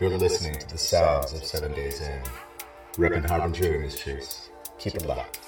You're listening to the sounds of Seven Days In. Reppin' Harbinger chase. Keep it locked.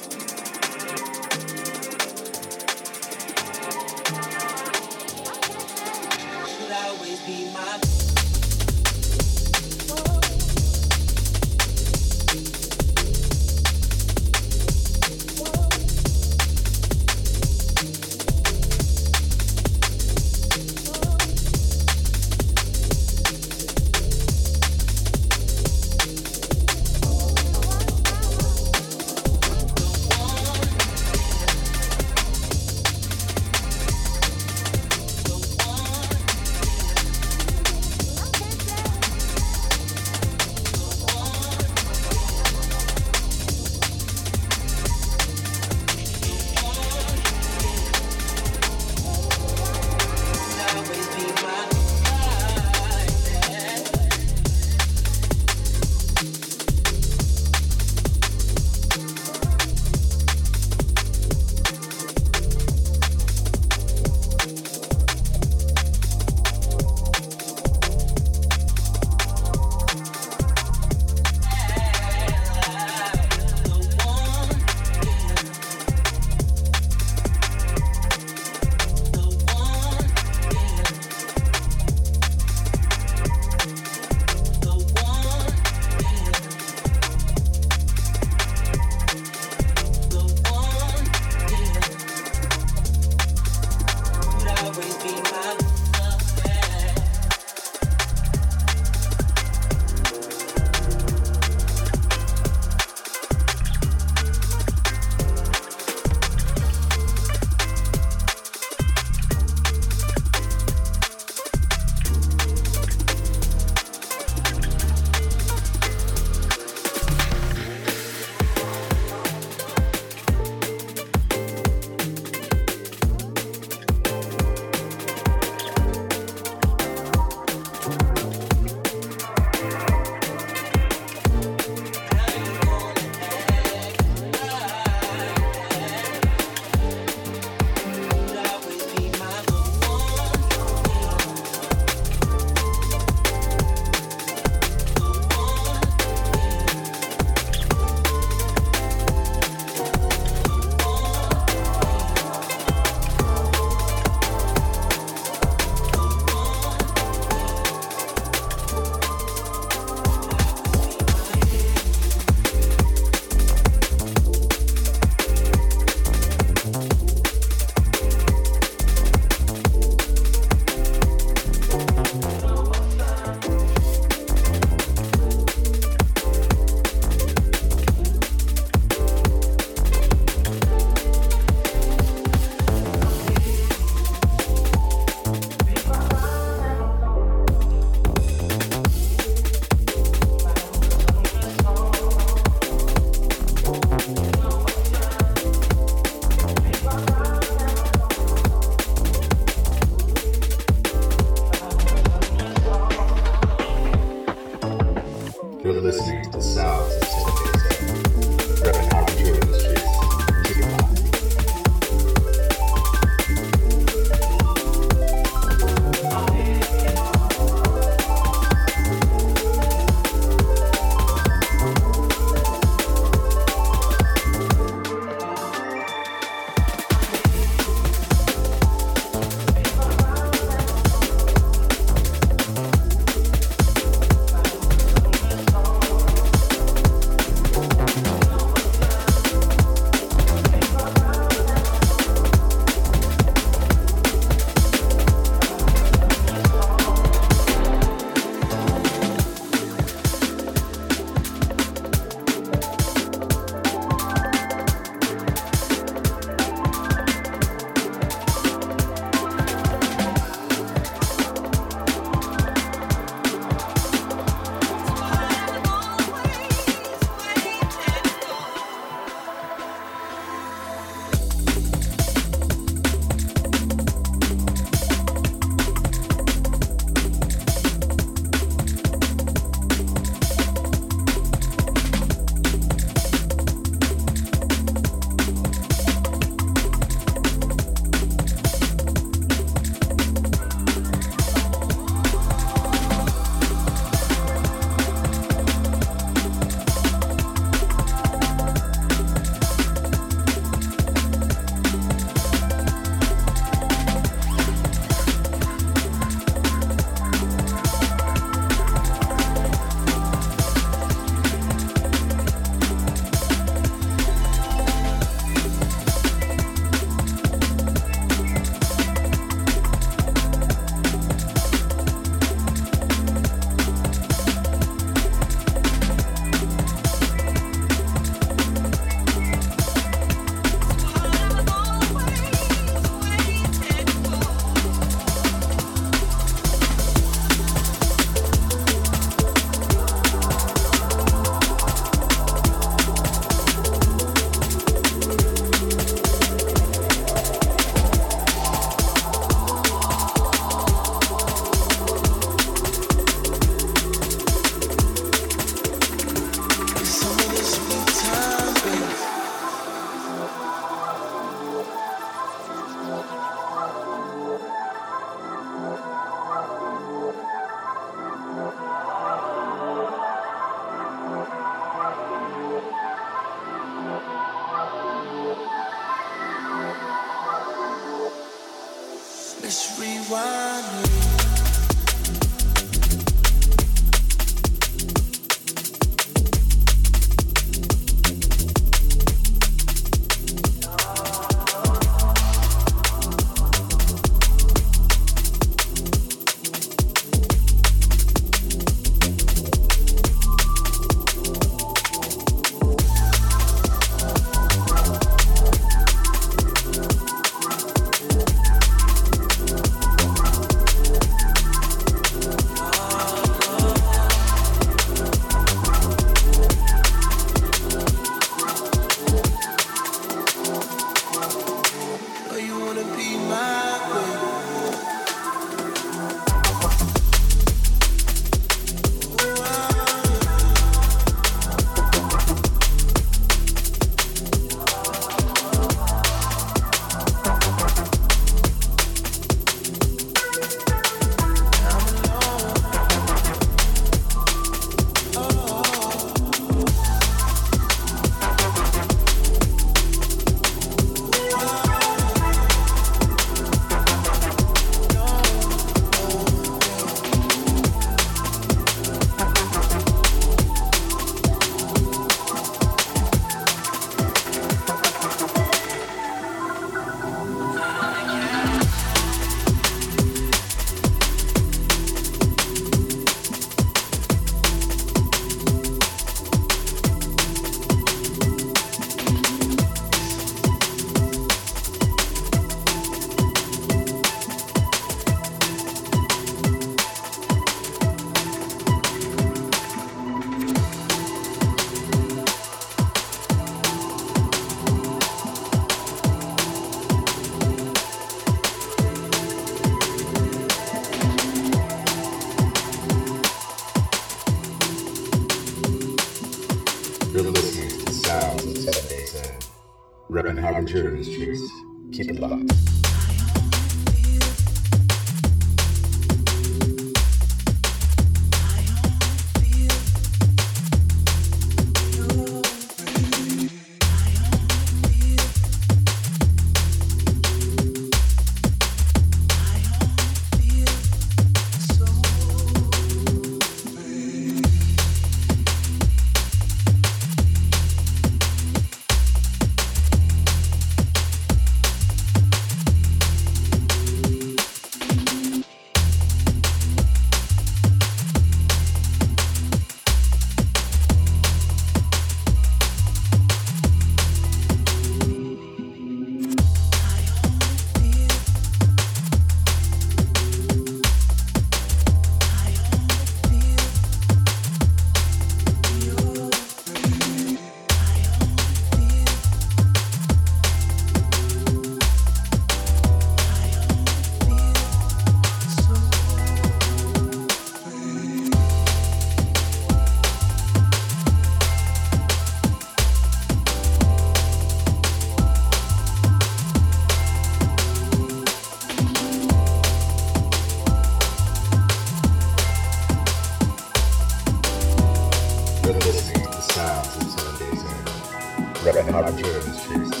In. Reppin'